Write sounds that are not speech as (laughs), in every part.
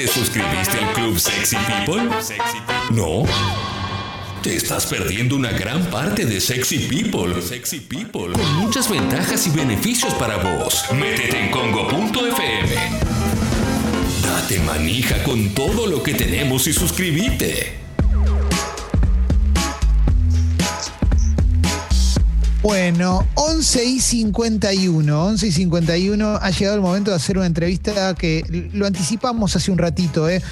¿Te suscribiste al Club Sexy People? ¿No? Te estás perdiendo una gran parte de Sexy People. Sexy People. Con muchas ventajas y beneficios para vos. Métete en congo.fm. Date manija con todo lo que tenemos y suscríbete. Bueno, 11 y 51, 11 y 51, ha llegado el momento de hacer una entrevista que lo anticipamos hace un ratito, ¿eh?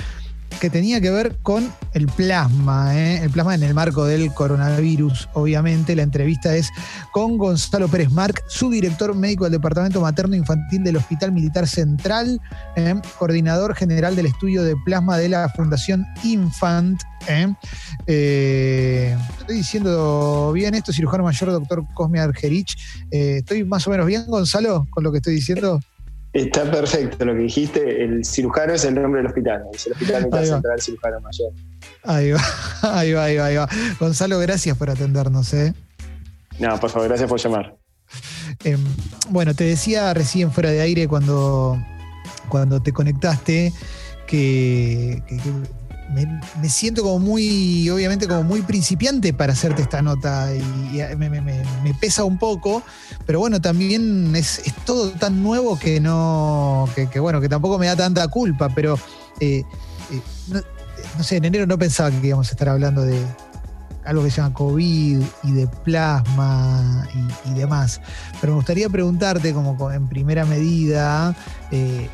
Que tenía que ver con el plasma, ¿eh? el plasma en el marco del coronavirus, obviamente. La entrevista es con Gonzalo Pérez Marc, subdirector médico del Departamento Materno Infantil del Hospital Militar Central, ¿eh? coordinador general del estudio de plasma de la Fundación Infant. ¿eh? estoy diciendo bien esto, cirujano mayor, doctor Cosme Argerich. ¿Estoy más o menos bien, Gonzalo, con lo que estoy diciendo? Está perfecto lo que dijiste. El cirujano es el nombre del hospital. Es el hospital militar central cirujano mayor. (laughs) Ahí va, ahí va, ahí va, Gonzalo, gracias por atendernos. ¿eh? No, por favor, gracias por llamar. Em, bueno, te decía recién fuera de aire cuando, cuando te conectaste que me, siento como muy, obviamente, como muy principiante para hacerte esta nota y, me, pesa un poco, pero bueno, también es, todo tan nuevo que no, que, bueno, que tampoco me da tanta culpa, pero eh, eh, no, sé, en enero no pensaba que íbamos a estar hablando de algo que se llama COVID y de plasma y, demás, pero me gustaría preguntarte como en primera medida, eh,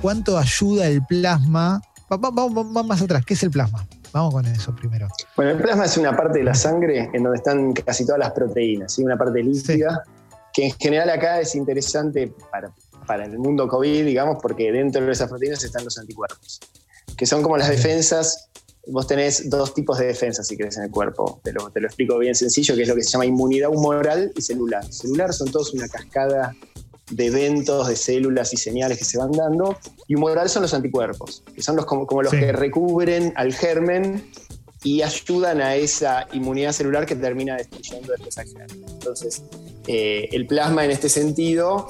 ¿cuánto ayuda el plasma? Vamos, más atrás, ¿qué es el plasma? Vamos con eso primero. Bueno, el plasma es una parte de la sangre en donde están casi todas las proteínas, una parte líquida, que en general acá es interesante para, para el mundo COVID, digamos, porque dentro de esas proteínas están los anticuerpos, que son como las defensas vos tenés dos tipos de defensas si querés en el cuerpo. Te lo, te lo, explico bien sencillo, que es lo que se llama inmunidad humoral y celular. Celular son todos una cascada de eventos, de células y señales que se van dando. Y humoral son los anticuerpos, que son los, como, los que recubren al germen y ayudan a esa inmunidad celular que termina destruyendo después al germen. Entonces, eh, el plasma en este sentido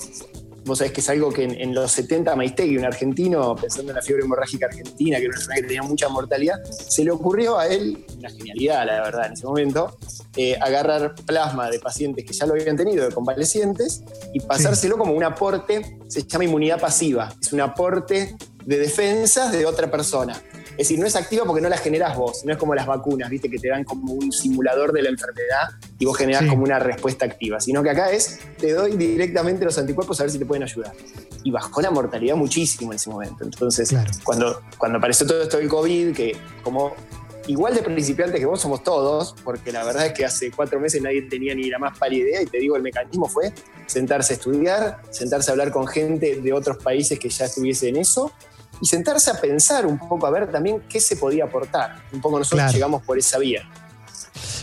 Vos sabés que es algo que en, los 70 Maistegui, un argentino, pensando en la fiebre hemorrágica argentina, que era una enfermedad que tenía mucha mortalidad, se le ocurrió a él, una genialidad la verdad en ese momento, eh, agarrar plasma de pacientes que ya lo habían tenido, de convalecientes, y pasárselo como un aporte, se llama inmunidad pasiva, es un aporte de defensas de otra persona. Es decir, no es activa porque no la generás vos, no es como las vacunas, viste, que te dan como un simulador de la enfermedad y vos generás como una respuesta activa, sino que acá es, te doy directamente los anticuerpos a ver si te pueden ayudar. Y bajó la mortalidad muchísimo en ese momento. Entonces, cuando, cuando apareció todo esto del COVID, que como igual de principiantes que vos somos todos, porque la verdad es que hace cuatro meses nadie tenía ni la más pálida idea, y te digo, el mecanismo fue sentarse a estudiar, sentarse a hablar con gente de otros países que ya estuviese en eso, y sentarse a pensar un poco, a ver también qué se podía aportar. Un poco nosotros llegamos por esa vía.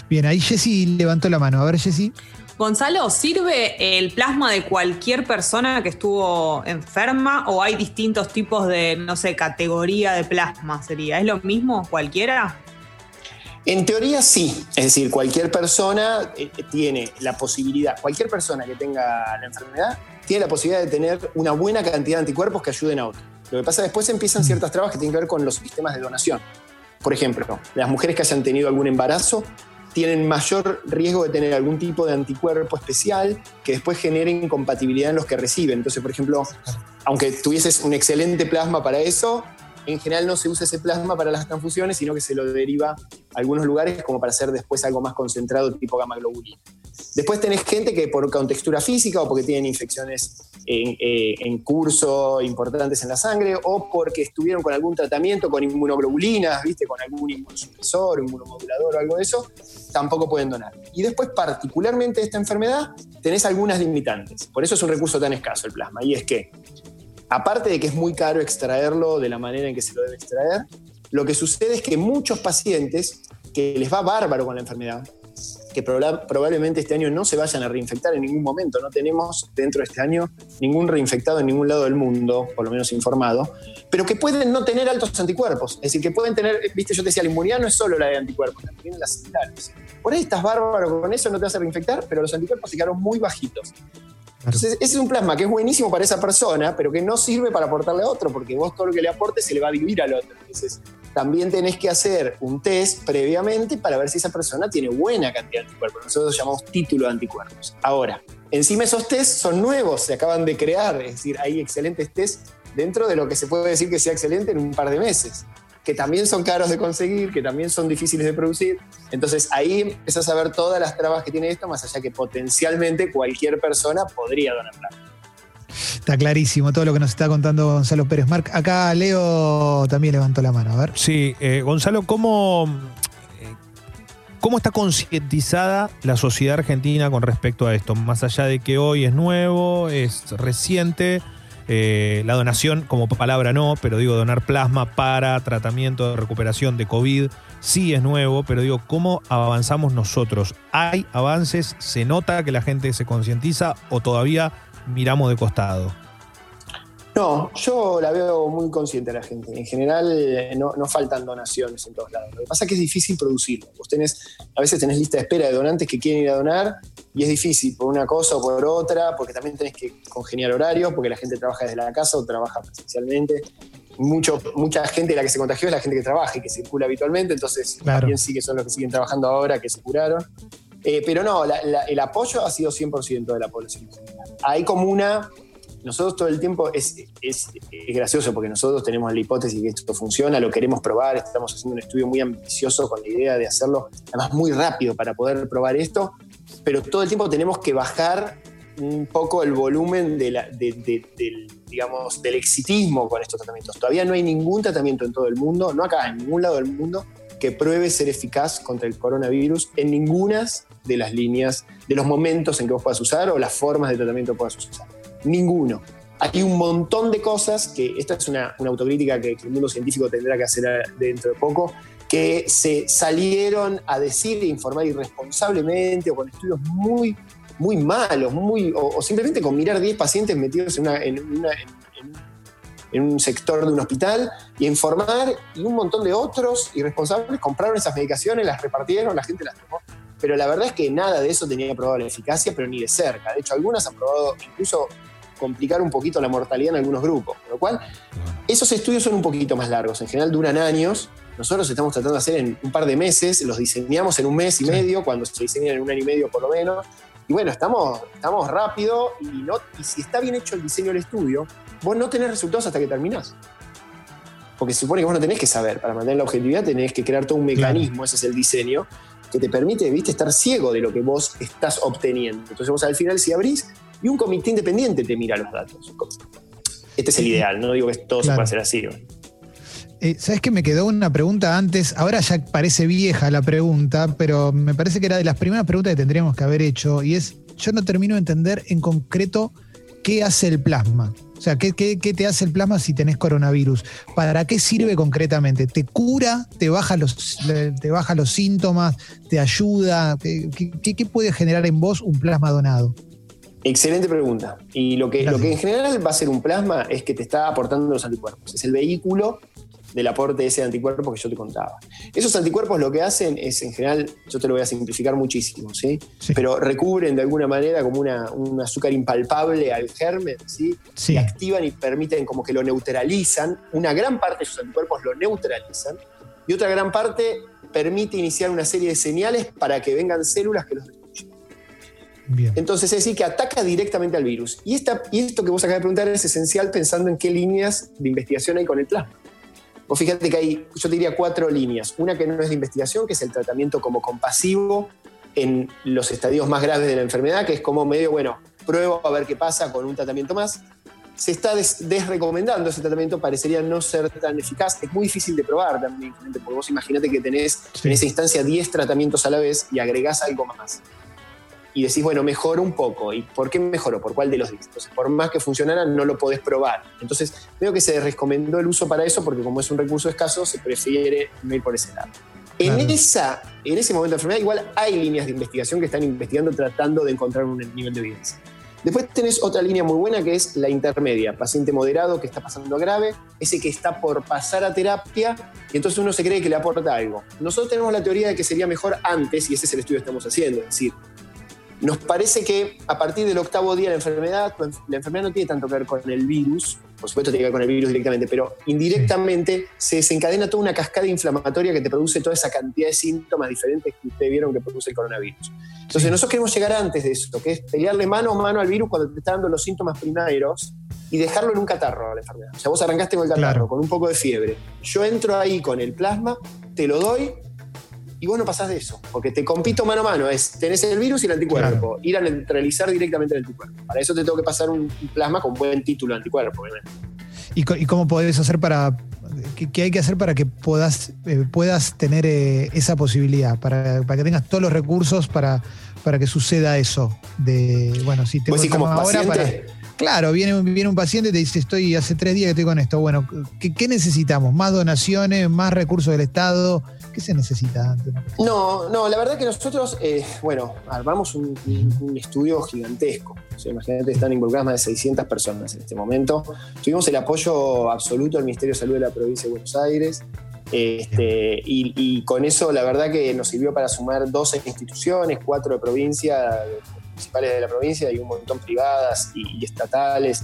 Bien, ahí Jessy levantó la mano. A ver, Jessy. Gonzalo, ¿sirve el plasma de cualquier persona que estuvo enferma o hay distintos tipos de, no sé, categoría de plasma sería? ¿Es lo mismo cualquiera? En teoría sí, es decir, cualquier persona eh, tiene la posibilidad, cualquier persona que tenga la enfermedad tiene la posibilidad de tener una buena cantidad de anticuerpos que ayuden a otro. Lo que pasa después empiezan ciertas trabas que tienen que ver con los sistemas de donación. Por ejemplo, las mujeres que hayan tenido algún embarazo tienen mayor riesgo de tener algún tipo de anticuerpo especial que después genere incompatibilidad en los que reciben. Entonces, por ejemplo, aunque tuvieses un excelente plasma para eso, en general no se usa ese plasma para las transfusiones, sino que se lo deriva a algunos lugares como para hacer después algo más concentrado tipo gamma globulina. Después tenés gente que por contextura física o porque tienen infecciones eh, en, curso importantes en la sangre o porque estuvieron con algún tratamiento con inmunoglobulinas, ¿viste? con algún inmunosupresor, inmunomodulador o algo de eso, tampoco pueden donar. Y después, particularmente esta enfermedad, tenés algunas limitantes. Por eso es un recurso tan escaso el plasma. Y es que aparte de que es muy caro extraerlo de la manera en que se lo debe extraer, lo que sucede es que muchos pacientes que les va bárbaro con la enfermedad, que probablemente este año no se vayan a reinfectar en ningún momento, no tenemos dentro de este año ningún reinfectado en ningún lado del mundo, por lo menos informado, pero que pueden no tener altos anticuerpos, es decir, que pueden tener, viste, yo te decía, la inmunidad no es solo la de anticuerpos, también las celulares. Por ahí estás bárbaro con eso, no te vas a reinfectar, pero los anticuerpos se quedaron muy bajitos. Entonces, ese es un plasma que es buenísimo para esa persona, pero que no sirve para aportarle a otro, porque vos todo lo que le aportes se le va a dividir al otro. Entonces, también tenés que hacer un test previamente para ver si esa persona tiene buena cantidad de anticuerpos. Nosotros llamamos título de anticuerpos. Ahora, encima esos test son nuevos, se acaban de crear, es decir, hay excelentes test dentro de lo que se puede decir que sea excelente en un par de meses que también son caros de conseguir, que también son difíciles de producir. Entonces ahí empiezas a ver todas las trabas que tiene esto, más allá que potencialmente cualquier persona podría donar plata. Está clarísimo todo lo que nos está contando Gonzalo Pérez Marc. Acá Leo también levantó la mano, a ver. Sí, eh, Gonzalo, ¿cómo, eh, ¿cómo está concientizada la sociedad argentina con respecto a esto? Más allá de que hoy es nuevo, es reciente, eh, la donación como palabra no, pero digo donar plasma para tratamiento de recuperación de COVID sí es nuevo, pero digo, ¿cómo avanzamos nosotros? ¿Hay avances? ¿Se nota que la gente se concientiza o todavía miramos de costado? No, yo la veo muy consciente a la gente. En general eh, no, faltan donaciones en todos lados. Lo que pasa es que es difícil producirlo. Vos tenés, a veces tenés lista de espera de donantes que quieren ir a donar y es difícil por una cosa o por otra, porque también tenés que congeniar horarios, porque la gente trabaja desde la casa o trabaja presencialmente. Mucho, mucha gente la que se contagió es la gente que trabaja y que circula habitualmente, entonces también sí que son los que siguen trabajando ahora, que se curaron. Eh, pero no, el apoyo ha sido 100% de la población. Hay como una nosotros todo el tiempo es, es, gracioso porque nosotros tenemos la hipótesis que esto funciona, lo queremos probar, estamos haciendo un estudio muy ambicioso con la idea de hacerlo, además muy rápido para poder probar esto, pero todo el tiempo tenemos que bajar un poco el volumen de del, digamos, del exitismo con estos tratamientos. Todavía no hay ningún tratamiento en todo el mundo, no acá, en ningún lado del mundo, que pruebe ser eficaz contra el coronavirus en ninguna de las líneas, de los momentos en que vos puedas usar o las formas de tratamiento que puedas usar. Ninguno. Hay un montón de cosas que, esta es una, autocrítica que, el mundo científico tendrá que hacer dentro de poco, que se salieron a decir e informar irresponsablemente o con estudios muy, muy malos, muy, o, simplemente con mirar 10 pacientes metidos en, en, un sector de un hospital y informar y un montón de otros irresponsables compraron esas medicaciones, las repartieron, la gente las tomó. Pero la verdad es que nada de eso tenía probado la eficacia, pero ni de cerca. De hecho, algunas han probado incluso complicar un poquito la mortalidad en algunos grupos. Con lo cual, esos estudios son un poquito más largos, en general duran años. Nosotros estamos tratando de hacer en un par de meses, los diseñamos en un mes y medio, cuando se diseñan en un año y medio por lo menos. Y bueno, estamos, estamos rápido y, no, y si está bien hecho el diseño del estudio, vos no tenés resultados hasta que terminás. Porque se supone que vos no tenés que saber, para mantener la objetividad tenés que crear todo un mecanismo, ese es el diseño, que te permite, viste, estar ciego de lo que vos estás obteniendo. Entonces vos al final si abrís, y un comité independiente te mira los datos. Este es el ideal, no digo que todo se pueda hacer así. Eh, ¿Sabes que me quedó una pregunta antes? Ahora ya parece vieja la pregunta, pero me parece que era de las primeras preguntas que tendríamos que haber hecho. Y es, yo no termino de entender en concreto qué hace el plasma. O sea, ¿qué, te hace el plasma si tenés coronavirus? ¿Para qué sirve concretamente? ¿Te cura? ¿Te baja los, te baja los síntomas? ¿Te ayuda? qué puede generar en vos un plasma donado? Excelente pregunta. Y lo que, lo que en general va a ser un plasma es que te está aportando los anticuerpos. Es el vehículo del aporte de ese anticuerpo que yo te contaba. Esos anticuerpos lo que hacen es, en general, yo te lo voy a simplificar muchísimo, ¿sí? Pero recubren de alguna manera como una, un azúcar impalpable al germen, ¿sí? Y activan y permiten como que lo neutralizan. Una gran parte de esos anticuerpos lo neutralizan y otra gran parte permite iniciar una serie de señales para que vengan células que los entonces, es decir, que ataca directamente al virus. Y, esta, y esto que vos acabas de preguntar es esencial pensando en qué líneas de investigación hay con el plasma. Vos fíjate que hay, yo te diría cuatro líneas. Una que no es de investigación, que es el tratamiento como compasivo en los estadios más graves de la enfermedad, que es como medio, bueno, pruebo a ver qué pasa con un tratamiento más. Se está desrecomendando ese tratamiento, parecería no ser tan eficaz. Es muy difícil de probar también, porque vos imaginate que tenés en esa instancia 10 tratamientos a la vez y agregás algo más y decís, bueno, mejoró un poco. ¿Y por qué mejoró? ¿Por cuál de los 10? Entonces, por más que funcionara, no lo podés probar. Entonces, veo que se recomendó el uso para eso porque como es un recurso escaso, se prefiere no ir por ese lado. En, esa, en ese momento de enfermedad, igual hay líneas de investigación que están investigando tratando de encontrar un nivel de evidencia. Después tenés otra línea muy buena que es la intermedia, paciente moderado que está pasando a grave, ese que está por pasar a terapia y entonces uno se cree que le aporta algo. Nosotros tenemos la teoría de que sería mejor antes, y ese es el estudio que estamos haciendo, es decir, nos parece que a partir del octavo día de la enfermedad, la enfermedad no tiene tanto que ver con el virus, por supuesto tiene que ver con el virus directamente, pero indirectamente se desencadena toda una cascada inflamatoria que te produce toda esa cantidad de síntomas diferentes que ustedes vieron que produce el coronavirus. Entonces nosotros queremos llegar antes de eso, que es pelearle mano a mano al virus cuando te está dando los síntomas primeros y dejarlo en un catarro a la enfermedad. O sea, vos arrancaste con el catarro, con un poco de fiebre. Yo entro ahí con el plasma, te lo doy y vos no pasás de eso, porque te compito mano a mano, es tenés el virus y el anticuerpo, ir a neutralizar directamente el anticuerpo. Para eso te tengo que pasar un, plasma con buen título de anticuerpo, obviamente. ¿Y, cómo podés hacer para, qué, hay que hacer para que puedas, eh, puedas tener eh, esa posibilidad, para, para, que tengas todos los recursos para, para que suceda eso? De, bueno, si te pues como ahora para... Claro, viene, viene un paciente y te dice, estoy hace tres días que estoy con esto. Bueno, ¿qué, ¿qué, necesitamos? ¿Más donaciones? ¿Más recursos del Estado? ¿Qué se necesita? No, no, la verdad que nosotros, eh, bueno, armamos un, estudio gigantesco. O imagínate, están involucradas más de 600 personas en este momento. Tuvimos el apoyo absoluto del Ministerio de Salud de la provincia de Buenos Aires. Este, y, con eso, la verdad que nos sirvió para sumar 12 instituciones, cuatro de provincia, principales de la provincia y un montón privadas y estatales.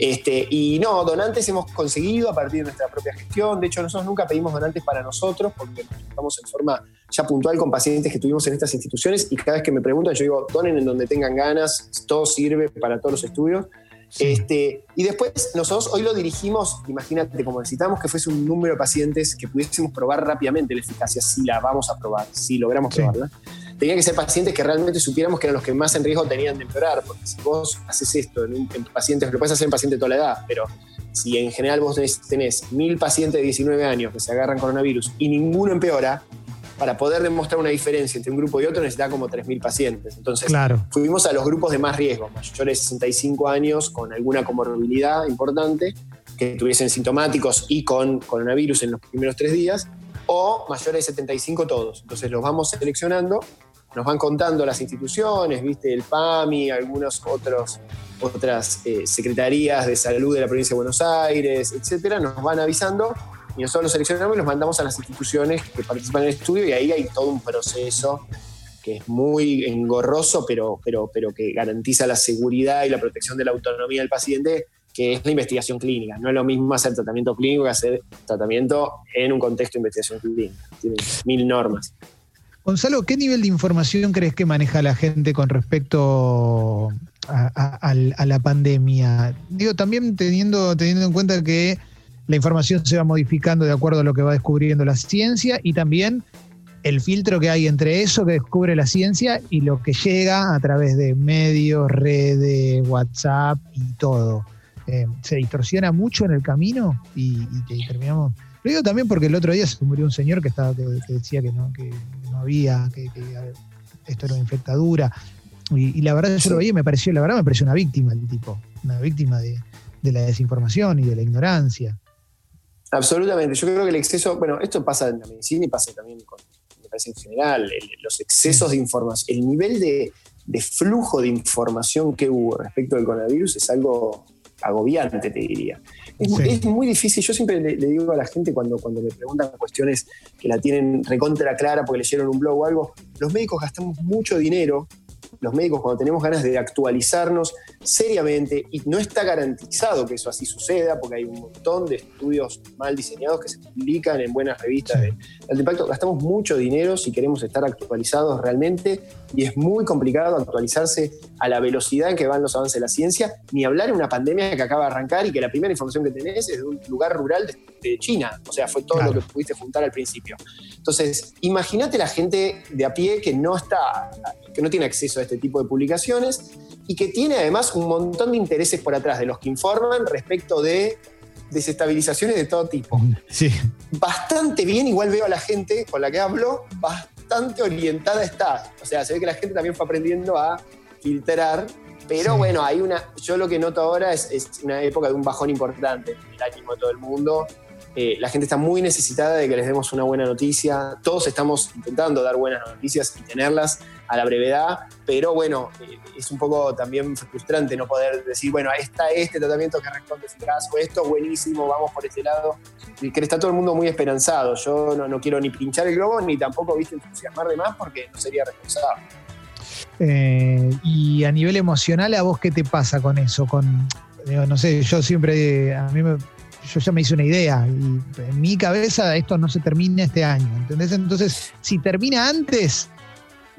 Este, y no, donantes hemos conseguido a partir de nuestra propia gestión. De hecho, nosotros nunca pedimos donantes para nosotros porque estamos en forma ya puntual con pacientes que tuvimos en estas instituciones y cada vez que me preguntan, yo digo, donen en donde tengan ganas, todo sirve para todos los estudios. Este, y después nosotros hoy lo dirigimos, imagínate, como necesitamos que fuese un número de pacientes que pudiésemos probar rápidamente la eficacia, si la vamos a probar, si logramos probarla tenía que ser pacientes que realmente supiéramos que eran los que más en riesgo tenían de empeorar, porque si vos haces esto en, pacientes, lo puedes hacer en pacientes de toda la edad, pero si en general vos tenés, mil pacientes de 19 años que se agarran coronavirus y ninguno empeora, para poder demostrar una diferencia entre un grupo y otro necesita como 3.000 pacientes. Entonces, claro. fuimos a los grupos de más riesgo, mayores de 65 años con alguna comorbilidad importante, que tuviesen sintomáticos y con coronavirus en los primeros tres días, o mayores de 75 todos. Entonces los vamos seleccionando nos van contando las instituciones, viste, el PAMI, algunas otros, otras eh, secretarías de salud de la provincia de Buenos Aires, etcétera, nos van avisando y nosotros los seleccionamos y los mandamos a las instituciones que participan en el estudio y ahí hay todo un proceso que es muy engorroso, pero, pero, pero que garantiza la seguridad y la protección de la autonomía del paciente, que es la investigación clínica. No es lo mismo hacer tratamiento clínico que hacer tratamiento en un contexto de investigación clínica. Tiene mil normas. Gonzalo, ¿qué nivel de información crees que maneja la gente con respecto a, la pandemia? Digo, también teniendo, teniendo en cuenta que la información se va modificando de acuerdo a lo que va descubriendo la ciencia y también el filtro que hay entre eso que descubre la ciencia y lo que llega a través de medios, redes, WhatsApp y todo. Eh, ¿Se distorsiona mucho en el camino y, y terminamos lo digo también porque el otro día se murió un señor que estaba que, decía que no, que no había, que, esto era una infectadura. Y, la verdad yo lo veía y me pareció, la verdad me pareció una víctima el tipo, una víctima de, la desinformación y de la ignorancia. Absolutamente. Yo creo que el exceso, bueno, esto pasa en la medicina y pasa también con, me parece en general, los excesos de información, el nivel de, de, flujo de información que hubo respecto del coronavirus es algo agobiante, te diría. Es, muy difícil, yo siempre le, digo a la gente cuando, cuando me preguntan cuestiones que la tienen recontra clara porque leyeron un blog o algo, los médicos gastamos mucho dinero los médicos cuando tenemos ganas de actualizarnos seriamente, y no está garantizado que eso así suceda, porque hay un montón de estudios mal diseñados que se publican en buenas revistas de alto impacto, gastamos mucho dinero si queremos estar actualizados realmente, y es muy complicado actualizarse a la velocidad en que van los avances de la ciencia, ni hablar en una pandemia que acaba de arrancar y que la primera información que tenés es de un lugar rural de, China, o sea, fue todo lo que pudiste juntar al principio. Entonces, imagínate la gente de a pie que no está que no tiene acceso a este tipo de publicaciones y que tiene además un montón de intereses por atrás de los que informan respecto de desestabilizaciones de todo tipo. (laughs) Sí. Bastante bien, igual veo a la gente con la que hablo, bastante orientada está. O sea, se ve que la gente también fue aprendiendo a filtrar, pero bueno, hay una, yo lo que noto ahora es, es, una época de un bajón importante el ánimo de todo el mundo. Eh, la gente está muy necesitada de que les demos una buena noticia. Todos estamos intentando dar buenas noticias y tenerlas a la brevedad, pero bueno, eh, es un poco también frustrante no poder decir, bueno, está este tratamiento que responde a caso, esto buenísimo, vamos por este lado. Y que está todo el mundo muy esperanzado. Yo no, quiero ni pinchar el globo ni tampoco, viste, entusiasmar de más porque no sería responsable. Eh, y a nivel emocional, ¿a vos qué te pasa con eso? Con, no sé, yo siempre, a mí yo ya me hice una idea y en mi cabeza esto no se termina este año, ¿entendés? Entonces, si termina antes,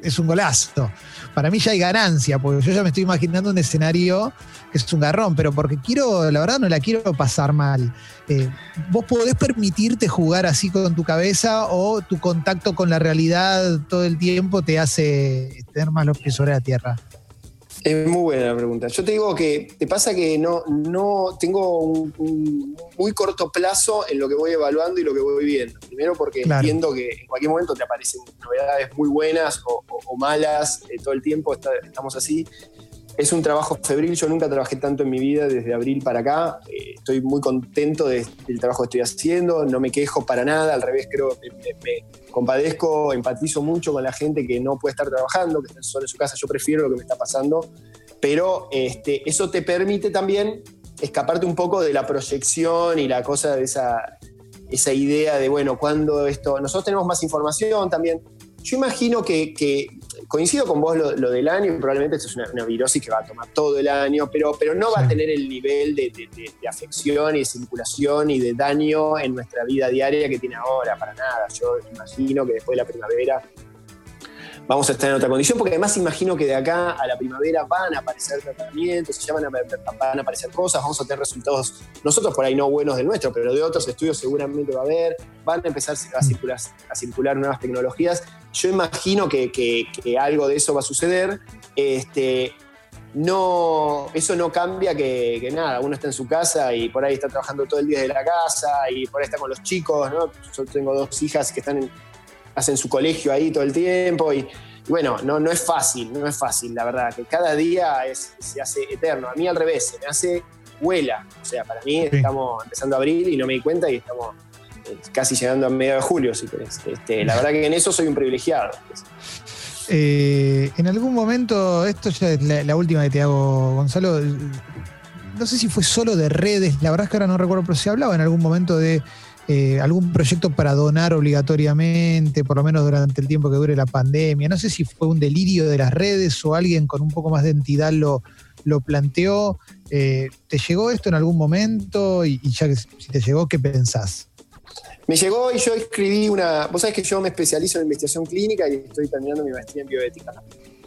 es un golazo. Para mí ya hay ganancia, porque yo ya me estoy imaginando un escenario que es un garrón, pero porque quiero, la verdad no la quiero pasar mal. Eh, ¿Vos podés permitirte jugar así con tu cabeza o tu contacto con la realidad todo el tiempo te hace tener más los sobre la tierra? Es muy buena la pregunta. Yo te digo que te pasa que no, no tengo un, muy corto plazo en lo que voy evaluando y lo que voy viendo. Primero porque entiendo que en cualquier momento te aparecen novedades muy buenas o, malas, eh, todo el tiempo estamos así es un trabajo febril, yo nunca trabajé tanto en mi vida desde abril para acá, eh, estoy muy contento del trabajo que estoy haciendo, no me quejo para nada, al revés creo que me, compadezco, empatizo mucho con la gente que no puede estar trabajando, que está solo en su casa, yo prefiero lo que me está pasando, pero este, eso te permite también escaparte un poco de la proyección y la cosa de esa idea de, bueno, cuando esto, nosotros tenemos más información también, yo imagino que, coincido con vos lo, del año, probablemente esto es una, virosis que va a tomar todo el año, pero, pero no va a tener el nivel de, afección y de circulación y de daño en nuestra vida diaria que tiene ahora, para nada. Yo imagino que después de la primavera vamos a estar en otra condición, porque además imagino que de acá a la primavera van a aparecer tratamientos, van a, van a aparecer cosas, vamos a tener resultados, nosotros por ahí no buenos del nuestro, pero de otros estudios seguramente va a haber, van a empezar a circular, a circular nuevas tecnologías. Yo imagino que, que, algo de eso va a suceder. Este, no, eso no cambia que, que, nada, uno está en su casa y por ahí está trabajando todo el día desde la casa y por ahí está con los chicos, ¿no? Yo tengo dos hijas que están en, hacen su colegio ahí todo el tiempo y, bueno, no, no es fácil, no es fácil, la verdad, que cada día se hace eterno. A mí al revés, se me hace huela. O sea, para mí estamos empezando a abril y no me di cuenta y estamos eh, casi llegando a medio de julio, si querés. Este, la verdad que en eso soy un privilegiado. Eh, en algún momento, esto ya es la, última que te hago, Gonzalo. No sé si fue solo de redes, la verdad es que ahora no recuerdo, pero se hablaba en algún momento de eh, algún proyecto para donar obligatoriamente, por lo menos durante el tiempo que dure la pandemia. No sé si fue un delirio de las redes o alguien con un poco más de entidad lo, lo planteó. Eh, ¿Te llegó esto en algún momento? Y, ya que si te llegó, ¿qué pensás? Me llegó y yo escribí una. Vos sabés que yo me especializo en investigación clínica y estoy terminando mi maestría en bioética.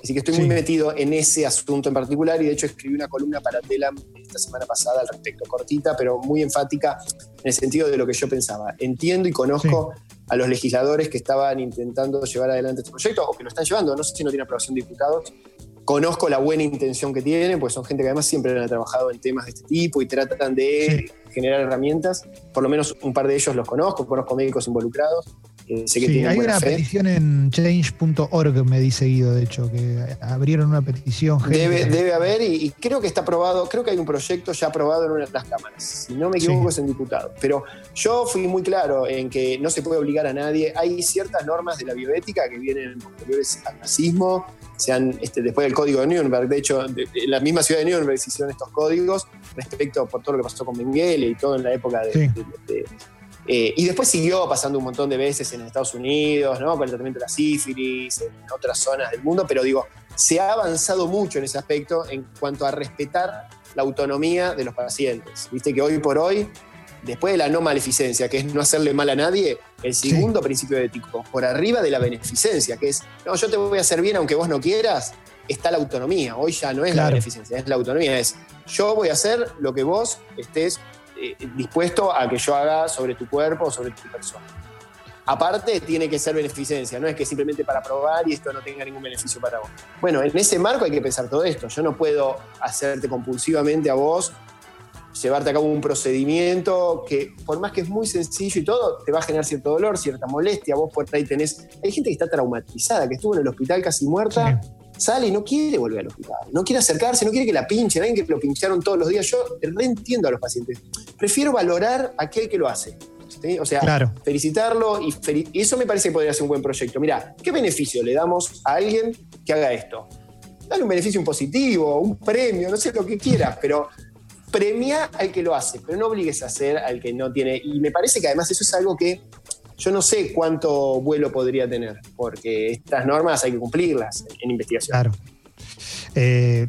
Así que estoy muy metido en ese asunto en particular y de hecho escribí una columna para Telam esta semana pasada al respecto, cortita, pero muy enfática en el sentido de lo que yo pensaba. Entiendo y conozco a los legisladores que estaban intentando llevar adelante este proyecto o que lo están llevando, no sé si no tiene aprobación de diputados. Conozco la buena intención que tienen, pues son gente que además siempre han trabajado en temas de este tipo y tratan de generar herramientas. Por lo menos un par de ellos los conozco, conozco médicos involucrados hay una petición en change.org, me dice Guido, de hecho, que abrieron una petición. Debe, haber y, creo que está aprobado, creo que hay un proyecto ya aprobado en una de las cámaras. Si no me equivoco es en diputado. Pero yo fui muy claro en que no se puede obligar a nadie. Hay ciertas normas de la bioética que vienen posteriores al nazismo, sean este, después del código de Nuremberg. De hecho, en la misma ciudad de Nuremberg se hicieron estos códigos respecto por todo lo que pasó con Mengele y todo en la época de eh, y después siguió pasando un montón de veces en Estados Unidos, ¿no? Con el tratamiento de la sífilis, en otras zonas del mundo, pero digo, se ha avanzado mucho en ese aspecto en cuanto a respetar la autonomía de los pacientes. Viste que hoy por hoy, después de la no maleficencia, que es no hacerle mal a nadie, el segundo principio ético, por arriba de la beneficencia, que es, no, yo te voy a hacer bien aunque vos no quieras, está la autonomía. Hoy ya no es la beneficencia, es la autonomía. Es, yo voy a hacer lo que vos estés eh, dispuesto a que yo haga sobre tu cuerpo o sobre tu persona. Aparte, tiene que ser beneficencia, no es que simplemente para probar y esto no tenga ningún beneficio para vos. Bueno, en ese marco hay que pensar todo esto. Yo no puedo hacerte compulsivamente a vos, llevarte a cabo un procedimiento que, por más que es muy sencillo y todo, te va a generar cierto dolor, cierta molestia. Vos por ahí tenés. Hay gente que está traumatizada, que estuvo en el hospital casi muerta sale y no quiere volver al hospital, no quiere acercarse, no quiere que la pinchen, alguien que lo pincharon todos los días. Yo entiendo a los pacientes. Prefiero valorar a aquel que lo hace. O sea, felicitarlo y, eso me parece que podría ser un buen proyecto. Mira, ¿qué beneficio le damos a alguien que haga esto? Dale un beneficio positivo, un premio, no sé lo que quieras, pero premia al que lo hace, pero no obligues a hacer al que no tiene. Y me parece que además eso es algo que yo no sé cuánto vuelo podría tener, porque estas normas hay que cumplirlas en, investigación. Claro. Eh,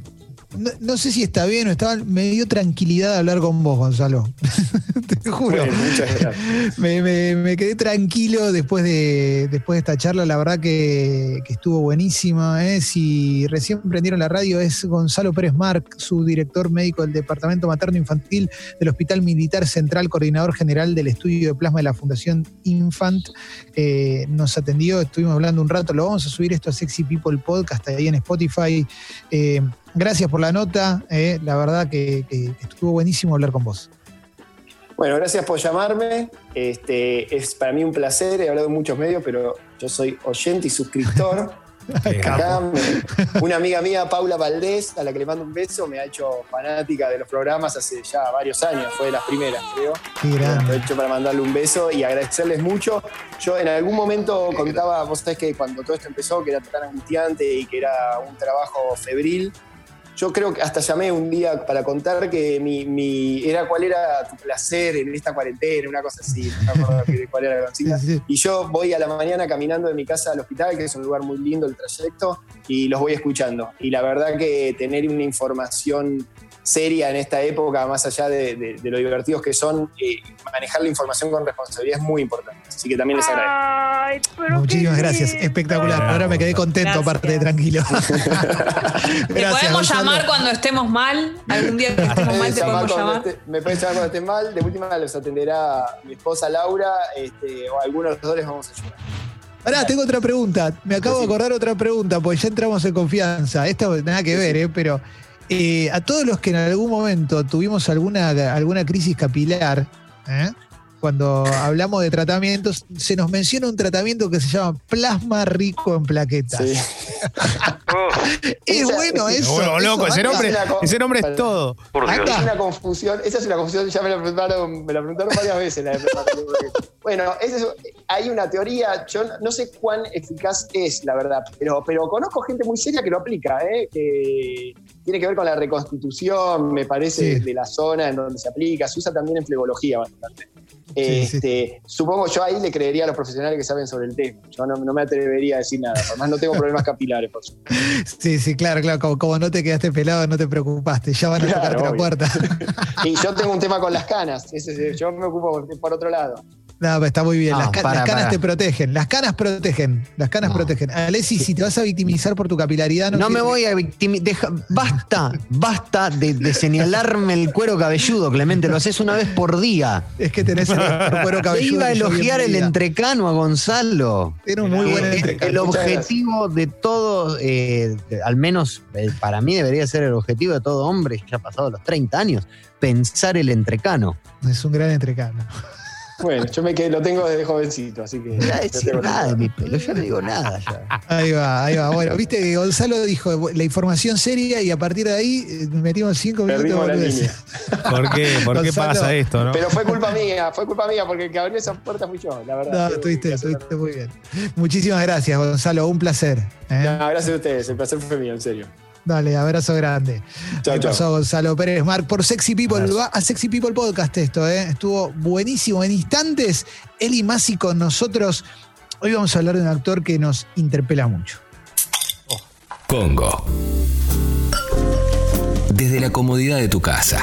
no, no sé si está bien o está mal, me dio tranquilidad hablar con vos, Gonzalo. (laughs) Te juro. Bueno, muchas gracias. Me, me- me quedé tranquilo después de, después de esta charla. La verdad que, que estuvo buenísima. ¿eh? Si recién prendieron la radio, es Gonzalo Pérez Marc, su director médico del Departamento Materno Infantil del Hospital Militar Central, coordinador general del estudio de plasma de la Fundación Infant. Eh, nos atendió, estuvimos hablando un rato. Lo vamos a subir esto a Sexy People Podcast ahí en Spotify. Eh, gracias por la nota. ¿eh? La verdad que- estuvo buenísimo hablar con vos. Bueno, gracias por llamarme. Este, es para mí un placer. He hablado en muchos medios, pero yo soy oyente y suscriptor. (laughs) Acá me- una amiga mía, Paula Valdés, a la que le mando un beso, me ha hecho fanática de los programas hace ya varios años, fue de las primeras, creo. Aprovecho para mandarle un beso y agradecerles mucho. Yo en algún momento contaba, vos sabés que cuando todo esto empezó, que era tan angustiante y que era un trabajo febril, yo creo que hasta llamé un día para contar que mi, mi- era cuál era tu placer en esta cuarentena, una cosa así, no me acuerdo cuál era la consigna. Y yo voy a la mañana caminando de mi casa al hospital, que es un lugar muy lindo el trayecto, y los voy escuchando. Y la verdad que tener una información seria en esta época, más allá de, de- de lo divertidos que son, eh, manejar la información con responsabilidad es muy importante. Así que también les agradezco. Ay, pero Muchísimas gracias, lindo. espectacular. Bravo. Ahora me quedé contento, Gracias. aparte de tranquilo. (laughs) Te podemos llamar cuando estemos mal. Algún día que estemos mal te podemos llamar. me pueden llamar cuando estén mal. De última los atenderá mi esposa Laura este, o alguno de los dos les vamos a ayudar. Pará, tengo otra pregunta. Me acabo de acordar otra pregunta, porque ya entramos en confianza. Esto nada que ver, ¿eh? Pero eh, a todos los que en algún momento tuvimos alguna, alguna crisis capilar, ¿eh? cuando hablamos de tratamientos, se nos menciona un tratamiento que se llama plasma rico en plaquetas. Sí. (laughs) Es Esa- bueno eso. Bueno, eso loco, ese nombre, co- ese nombre es todo. Es una confusión, esa es una confusión, ya me la preguntaron, me la preguntaron varias veces. la de bueno, ese es- hay una teoría, yo no sé cuán eficaz es, la verdad, pero, pero conozco gente muy seria que lo aplica, ¿eh? que tiene que ver con la reconstitución, me parece, Sí. de la zona en donde se aplica, se usa también en flebología bastante. Sí, Este, Supongo yo ahí le creería a los profesionales que saben sobre el tema. Yo no, no me atrevería a decir nada. Además no tengo problemas (laughs) capilares, por supuesto. Sí, sí, claro, claro. Como, como no te quedaste pelado, no te preocupaste. Ya van a Claro, tocarte la puerta. (laughs) Y yo tengo un tema con las (laughs) canas. Ese es- yo me ocupo por, por otro lado. No, pero está muy bien. No, las, ca- para, las canas para. te protegen. Las canas protegen. Las canas No. protegen. Alessi, si te vas a victimizar por tu capilaridad, no, No me voy a victimizar. Basta, basta de, de señalarme el cuero cabelludo, Clemente. Lo haces una vez por día. Es que tenés el cuero Te cabelludo. iba a elogiar el entrecano a Gonzalo. Era un muy Que buen el- entrecano. El objetivo de todo, eh, al menos eh, para mí debería ser el objetivo de todo hombre, ya pasado los 30 años, pensar el entrecano. Es un gran entrecano. Bueno, yo me quedé, lo tengo desde jovencito, así que. No decir tengo- nada de mi pelo, yo no digo nada ya. Ahí va, ahí va. Bueno, viste que Gonzalo dijo la información seria y a partir de ahí eh, metimos cinco minutos la. (laughs) ¿Por qué? ¿Por qué pasa esto, no? Pero fue culpa mía, fue culpa mía, porque el que abrió esas puertas fui yo, la verdad. No, estuviste, estuviste muy bien. Muchísimas gracias, Gonzalo. Un placer. ¿eh? No, gracias a ustedes, el placer fue mío, en serio. Dale, abrazo grande. Chao, ¿Qué chao. pasó Gonzalo Pérez Mar por Sexy People? Abrazo. Va a Sexy People Podcast esto, ¿eh? Estuvo buenísimo. En instantes, Eli Masi con nosotros. Hoy vamos a hablar de un actor que nos interpela mucho. Congo. Desde la comodidad de tu casa